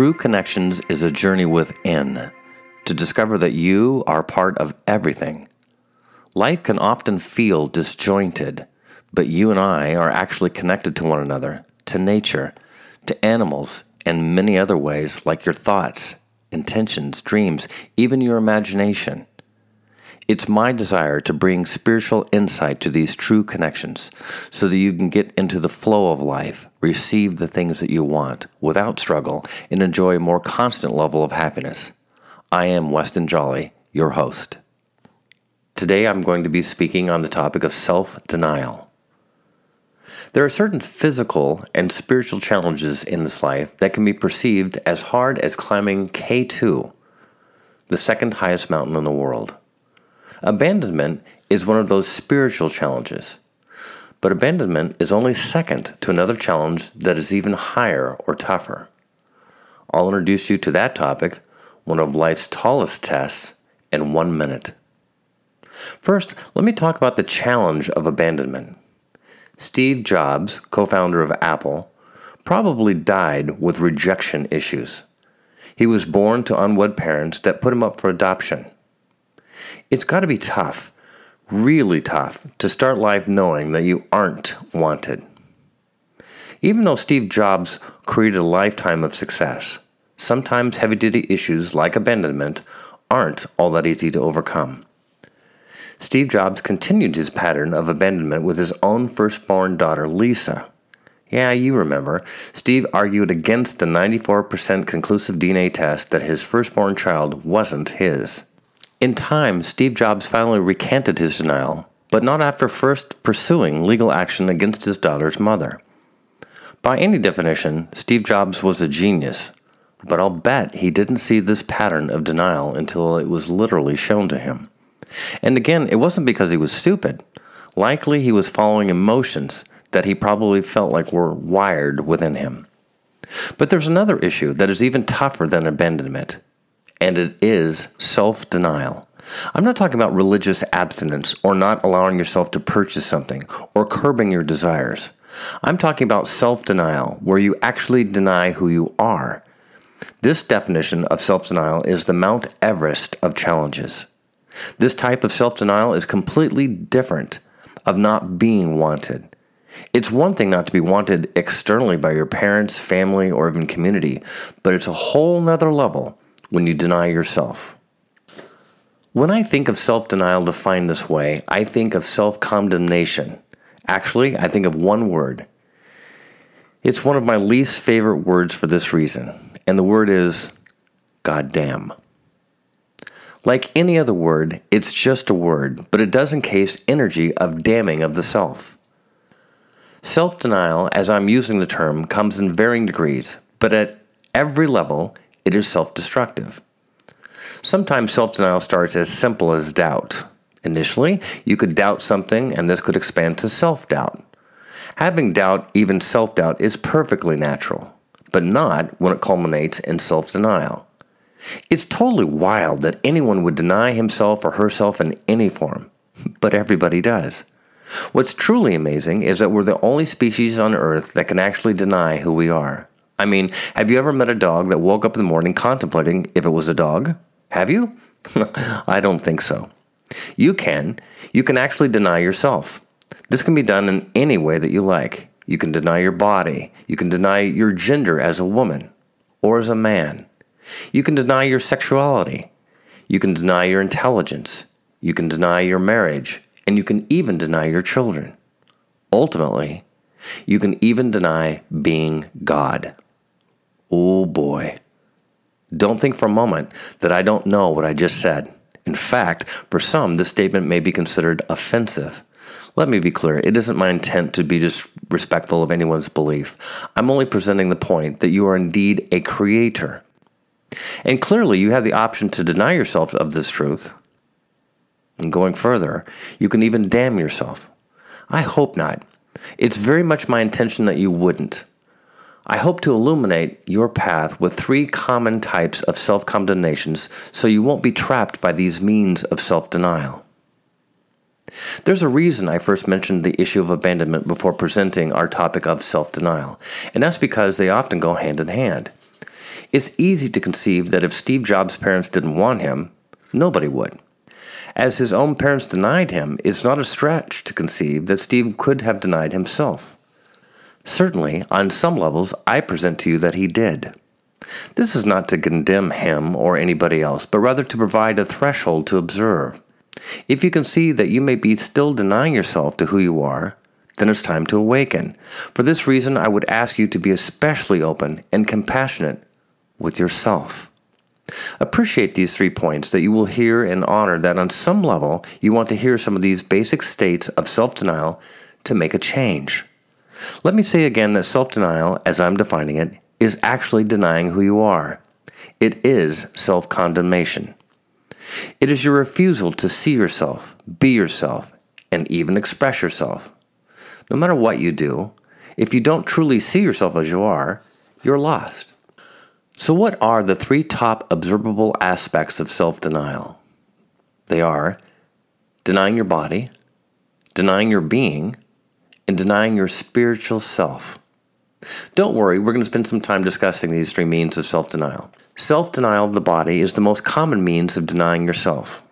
True Connections is a journey within to discover that you are part of everything. Life can often feel disjointed, but you and I are actually connected to one another, to nature, to animals, and many other ways like your thoughts, intentions, dreams, even your imagination. It's my desire to bring spiritual insight to these true connections so that you can get into the flow of life, receive the things that you want without struggle, and enjoy a more constant level of happiness. I am Weston Jolly, your host. Today I'm going to be speaking on the topic of self denial. There are certain physical and spiritual challenges in this life that can be perceived as hard as climbing K2, the second highest mountain in the world. Abandonment is one of those spiritual challenges. But abandonment is only second to another challenge that is even higher or tougher. I'll introduce you to that topic, one of life's tallest tests, in one minute. First, let me talk about the challenge of abandonment. Steve Jobs, co founder of Apple, probably died with rejection issues. He was born to unwed parents that put him up for adoption. It's got to be tough, really tough, to start life knowing that you aren't wanted. Even though Steve Jobs created a lifetime of success, sometimes heavy duty issues like abandonment aren't all that easy to overcome. Steve Jobs continued his pattern of abandonment with his own firstborn daughter, Lisa. Yeah, you remember. Steve argued against the 94% conclusive DNA test that his firstborn child wasn't his. In time, Steve Jobs finally recanted his denial, but not after first pursuing legal action against his daughter's mother. By any definition, Steve Jobs was a genius, but I'll bet he didn't see this pattern of denial until it was literally shown to him. And again, it wasn't because he was stupid. Likely he was following emotions that he probably felt like were wired within him. But there's another issue that is even tougher than abandonment and it is self denial. I'm not talking about religious abstinence or not allowing yourself to purchase something or curbing your desires. I'm talking about self denial, where you actually deny who you are. This definition of self denial is the Mount Everest of challenges. This type of self denial is completely different of not being wanted. It's one thing not to be wanted externally by your parents, family, or even community, but it's a whole nother level when you deny yourself. When I think of self denial defined this way, I think of self condemnation. Actually, I think of one word. It's one of my least favorite words for this reason, and the word is goddamn. Like any other word, it's just a word, but it does encase energy of damning of the self. Self denial, as I'm using the term, comes in varying degrees, but at every level, it is self destructive. Sometimes self denial starts as simple as doubt. Initially, you could doubt something, and this could expand to self doubt. Having doubt, even self doubt, is perfectly natural, but not when it culminates in self denial. It's totally wild that anyone would deny himself or herself in any form, but everybody does. What's truly amazing is that we're the only species on Earth that can actually deny who we are. I mean, have you ever met a dog that woke up in the morning contemplating if it was a dog? Have you? I don't think so. You can. You can actually deny yourself. This can be done in any way that you like. You can deny your body. You can deny your gender as a woman or as a man. You can deny your sexuality. You can deny your intelligence. You can deny your marriage. And you can even deny your children. Ultimately, you can even deny being God. Oh boy. Don't think for a moment that I don't know what I just said. In fact, for some, this statement may be considered offensive. Let me be clear, it isn't my intent to be disrespectful of anyone's belief. I'm only presenting the point that you are indeed a creator. And clearly, you have the option to deny yourself of this truth. And going further, you can even damn yourself. I hope not. It's very much my intention that you wouldn't. I hope to illuminate your path with three common types of self condemnations so you won't be trapped by these means of self denial. There's a reason I first mentioned the issue of abandonment before presenting our topic of self denial, and that's because they often go hand in hand. It's easy to conceive that if Steve Jobs' parents didn't want him, nobody would. As his own parents denied him, it's not a stretch to conceive that Steve could have denied himself. Certainly, on some levels, I present to you that he did. This is not to condemn him or anybody else, but rather to provide a threshold to observe. If you can see that you may be still denying yourself to who you are, then it's time to awaken. For this reason, I would ask you to be especially open and compassionate with yourself. Appreciate these three points that you will hear and honor that on some level you want to hear some of these basic states of self denial to make a change. Let me say again that self denial, as I'm defining it, is actually denying who you are. It is self condemnation. It is your refusal to see yourself, be yourself, and even express yourself. No matter what you do, if you don't truly see yourself as you are, you're lost. So, what are the three top observable aspects of self denial? They are denying your body, denying your being, and denying your spiritual self. Don't worry, we're going to spend some time discussing these three means of self denial. Self denial of the body is the most common means of denying yourself.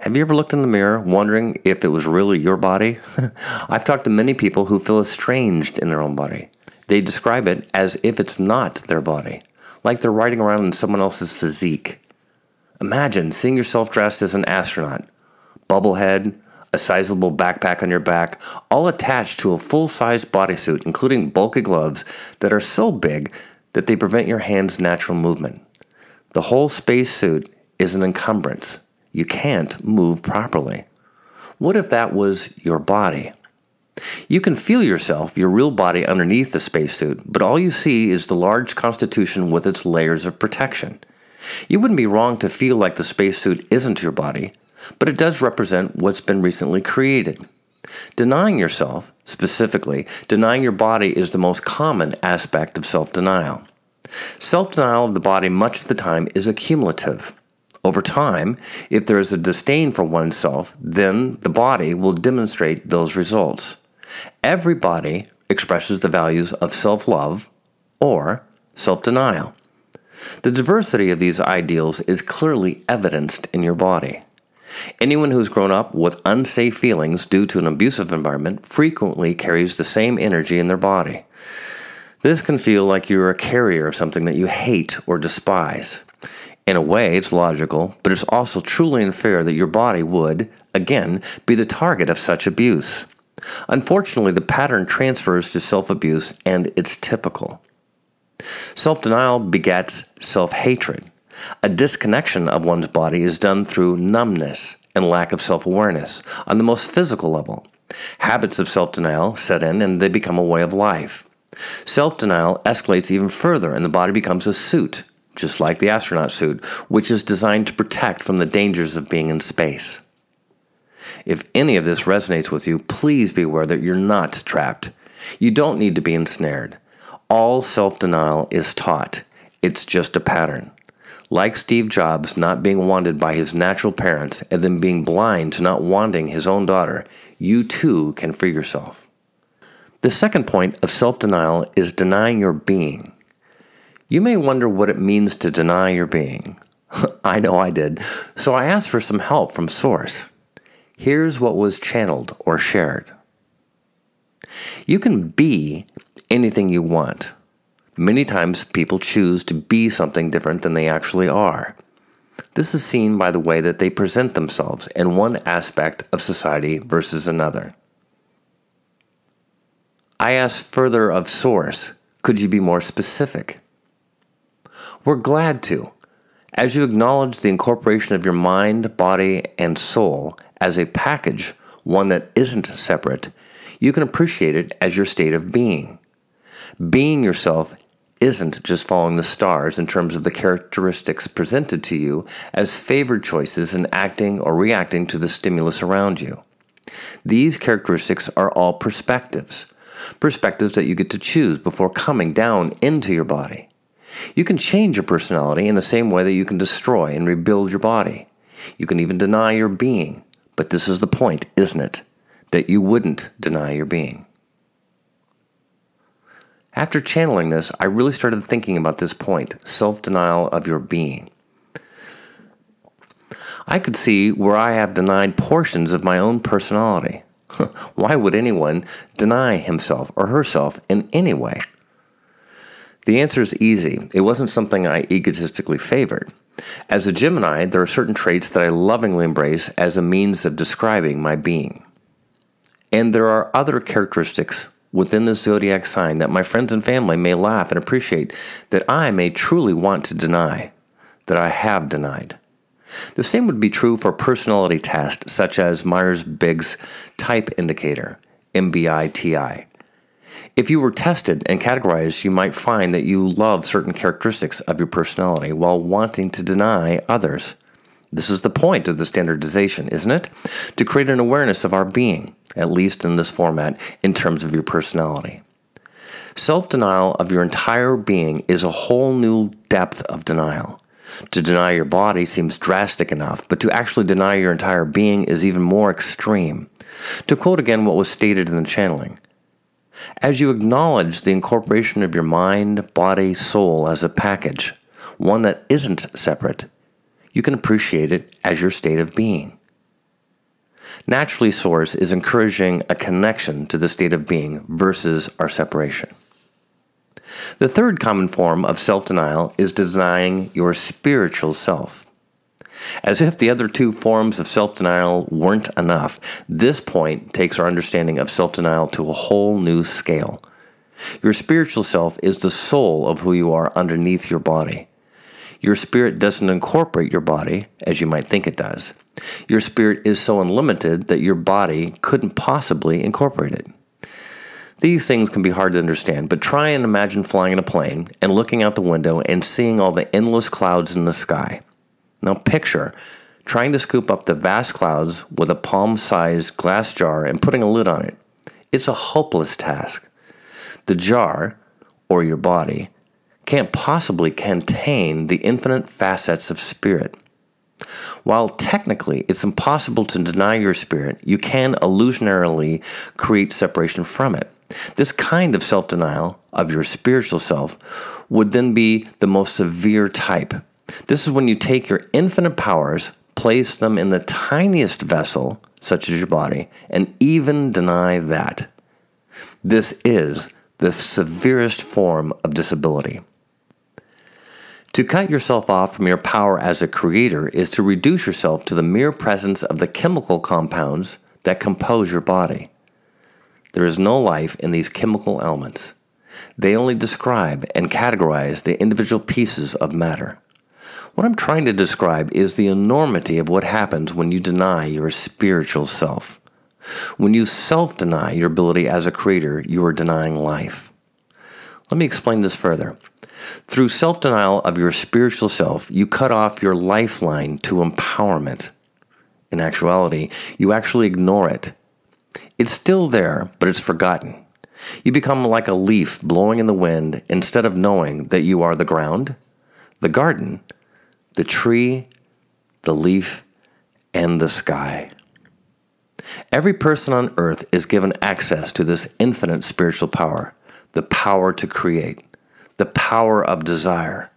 Have you ever looked in the mirror wondering if it was really your body? I've talked to many people who feel estranged in their own body. They describe it as if it's not their body, like they're riding around in someone else's physique. Imagine seeing yourself dressed as an astronaut, bubblehead, a sizable backpack on your back, all attached to a full sized bodysuit, including bulky gloves that are so big that they prevent your hand's natural movement. The whole space suit is an encumbrance you can't move properly. What if that was your body? You can feel yourself, your real body, underneath the spacesuit, but all you see is the large constitution with its layers of protection. You wouldn't be wrong to feel like the spacesuit isn't your body, but it does represent what's been recently created. Denying yourself, specifically, denying your body, is the most common aspect of self denial. Self denial of the body, much of the time, is accumulative. Over time, if there is a disdain for oneself, then the body will demonstrate those results. Every body expresses the values of self love or self denial. The diversity of these ideals is clearly evidenced in your body. Anyone who's grown up with unsafe feelings due to an abusive environment frequently carries the same energy in their body. This can feel like you're a carrier of something that you hate or despise. In a way, it's logical, but it's also truly unfair that your body would, again, be the target of such abuse. Unfortunately, the pattern transfers to self abuse, and it's typical. Self denial begets self hatred. A disconnection of one's body is done through numbness and lack of self awareness on the most physical level. Habits of self denial set in and they become a way of life. Self denial escalates even further, and the body becomes a suit just like the astronaut suit, which is designed to protect from the dangers of being in space. If any of this resonates with you, please be aware that you're not trapped. You don't need to be ensnared. All self denial is taught, it's just a pattern. Like Steve Jobs not being wanted by his natural parents and then being blind to not wanting his own daughter, you too can free yourself. The second point of self denial is denying your being. You may wonder what it means to deny your being. I know I did, so I asked for some help from Source. Here's what was channeled or shared. You can be anything you want. Many times people choose to be something different than they actually are. This is seen by the way that they present themselves in one aspect of society versus another. I asked further of Source, could you be more specific? We're glad to. As you acknowledge the incorporation of your mind, body, and soul as a package, one that isn't separate, you can appreciate it as your state of being. Being yourself isn't just following the stars in terms of the characteristics presented to you as favored choices in acting or reacting to the stimulus around you. These characteristics are all perspectives, perspectives that you get to choose before coming down into your body. You can change your personality in the same way that you can destroy and rebuild your body. You can even deny your being. But this is the point, isn't it? That you wouldn't deny your being. After channeling this, I really started thinking about this point self denial of your being. I could see where I have denied portions of my own personality. Why would anyone deny himself or herself in any way? The answer is easy. It wasn't something I egotistically favored. As a Gemini, there are certain traits that I lovingly embrace as a means of describing my being. And there are other characteristics within the zodiac sign that my friends and family may laugh and appreciate that I may truly want to deny, that I have denied. The same would be true for personality tests such as Myers Briggs Type Indicator, MBTI. If you were tested and categorized, you might find that you love certain characteristics of your personality while wanting to deny others. This is the point of the standardization, isn't it? To create an awareness of our being, at least in this format, in terms of your personality. Self denial of your entire being is a whole new depth of denial. To deny your body seems drastic enough, but to actually deny your entire being is even more extreme. To quote again what was stated in the channeling As you acknowledge the incorporation of your mind, body, soul as a package, one that isn't separate, you can appreciate it as your state of being. Naturally, Source is encouraging a connection to the state of being versus our separation. The third common form of self denial is denying your spiritual self. As if the other two forms of self denial weren't enough, this point takes our understanding of self denial to a whole new scale. Your spiritual self is the soul of who you are underneath your body. Your spirit doesn't incorporate your body as you might think it does. Your spirit is so unlimited that your body couldn't possibly incorporate it. These things can be hard to understand, but try and imagine flying in a plane and looking out the window and seeing all the endless clouds in the sky. Now picture trying to scoop up the vast clouds with a palm sized glass jar and putting a lid on it. It's a hopeless task. The jar, or your body, can't possibly contain the infinite facets of spirit. While technically it's impossible to deny your spirit, you can illusionarily create separation from it. This kind of self denial of your spiritual self would then be the most severe type. This is when you take your infinite powers, place them in the tiniest vessel, such as your body, and even deny that. This is the severest form of disability. To cut yourself off from your power as a creator is to reduce yourself to the mere presence of the chemical compounds that compose your body. There is no life in these chemical elements. They only describe and categorize the individual pieces of matter. What I'm trying to describe is the enormity of what happens when you deny your spiritual self. When you self deny your ability as a creator, you are denying life. Let me explain this further. Through self denial of your spiritual self, you cut off your lifeline to empowerment. In actuality, you actually ignore it. It's still there, but it's forgotten. You become like a leaf blowing in the wind instead of knowing that you are the ground, the garden, the tree, the leaf, and the sky. Every person on earth is given access to this infinite spiritual power, the power to create the power of desire,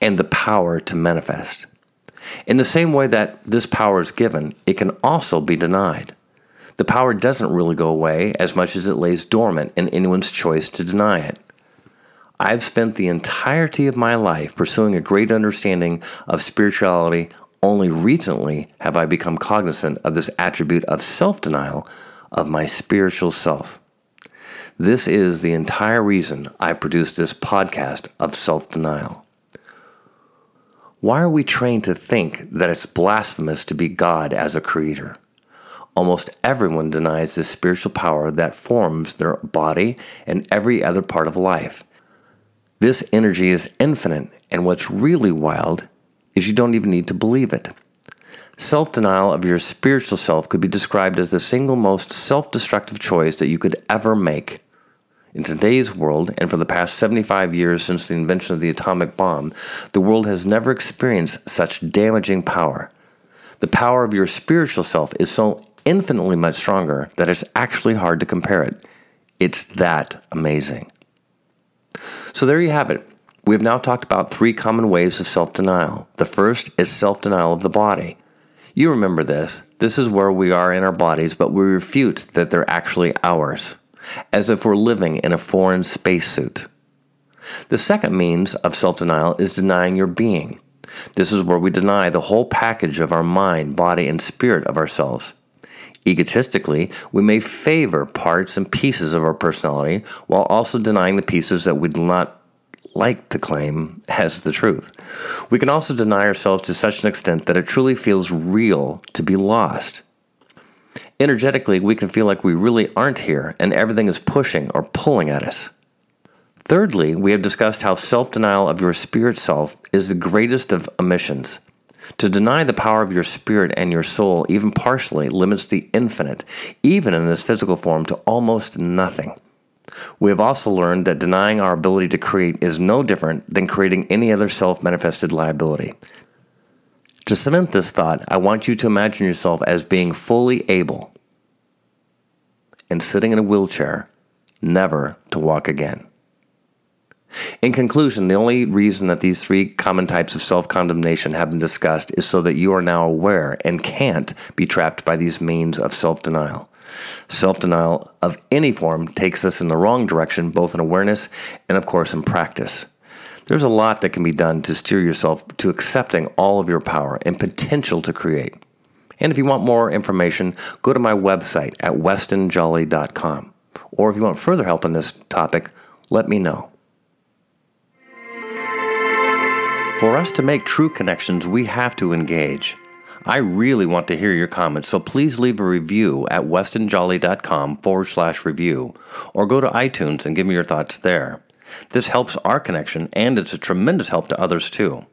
and the power to manifest. In the same way that this power is given, it can also be denied. The power doesn't really go away as much as it lays dormant in anyone's choice to deny it. I've spent the entirety of my life pursuing a great understanding of spirituality. Only recently have I become cognizant of this attribute of self denial of my spiritual self. This is the entire reason I produce this podcast of self denial. Why are we trained to think that it's blasphemous to be God as a creator? Almost everyone denies the spiritual power that forms their body and every other part of life. This energy is infinite, and what's really wild is you don't even need to believe it. Self denial of your spiritual self could be described as the single most self destructive choice that you could ever make. In today's world, and for the past 75 years since the invention of the atomic bomb, the world has never experienced such damaging power. The power of your spiritual self is so infinitely much stronger that it's actually hard to compare it. It's that amazing. So there you have it. We have now talked about three common ways of self denial. The first is self denial of the body. You remember this. This is where we are in our bodies, but we refute that they're actually ours, as if we're living in a foreign spacesuit. The second means of self denial is denying your being. This is where we deny the whole package of our mind, body, and spirit of ourselves. Egotistically, we may favor parts and pieces of our personality while also denying the pieces that we do not like to claim as the truth. We can also deny ourselves to such an extent that it truly feels real to be lost. Energetically, we can feel like we really aren't here and everything is pushing or pulling at us. Thirdly, we have discussed how self denial of your spirit self is the greatest of omissions. To deny the power of your spirit and your soul, even partially, limits the infinite, even in this physical form, to almost nothing. We have also learned that denying our ability to create is no different than creating any other self manifested liability. To cement this thought, I want you to imagine yourself as being fully able and sitting in a wheelchair, never to walk again. In conclusion, the only reason that these three common types of self condemnation have been discussed is so that you are now aware and can't be trapped by these means of self denial. Self denial of any form takes us in the wrong direction, both in awareness and, of course, in practice. There's a lot that can be done to steer yourself to accepting all of your power and potential to create. And if you want more information, go to my website at westonjolly.com. Or if you want further help on this topic, let me know. For us to make true connections, we have to engage. I really want to hear your comments, so please leave a review at westonjolly.com forward slash review or go to iTunes and give me your thoughts there. This helps our connection and it's a tremendous help to others too.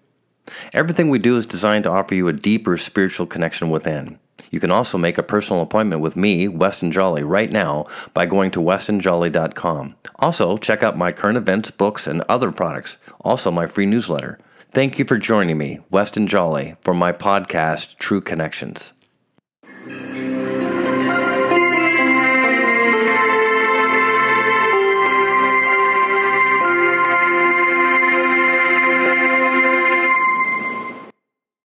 Everything we do is designed to offer you a deeper spiritual connection within. You can also make a personal appointment with me, Weston Jolly, right now by going to westonjolly.com. Also, check out my current events, books, and other products. Also, my free newsletter. Thank you for joining me, Weston Jolly, for my podcast, True Connections.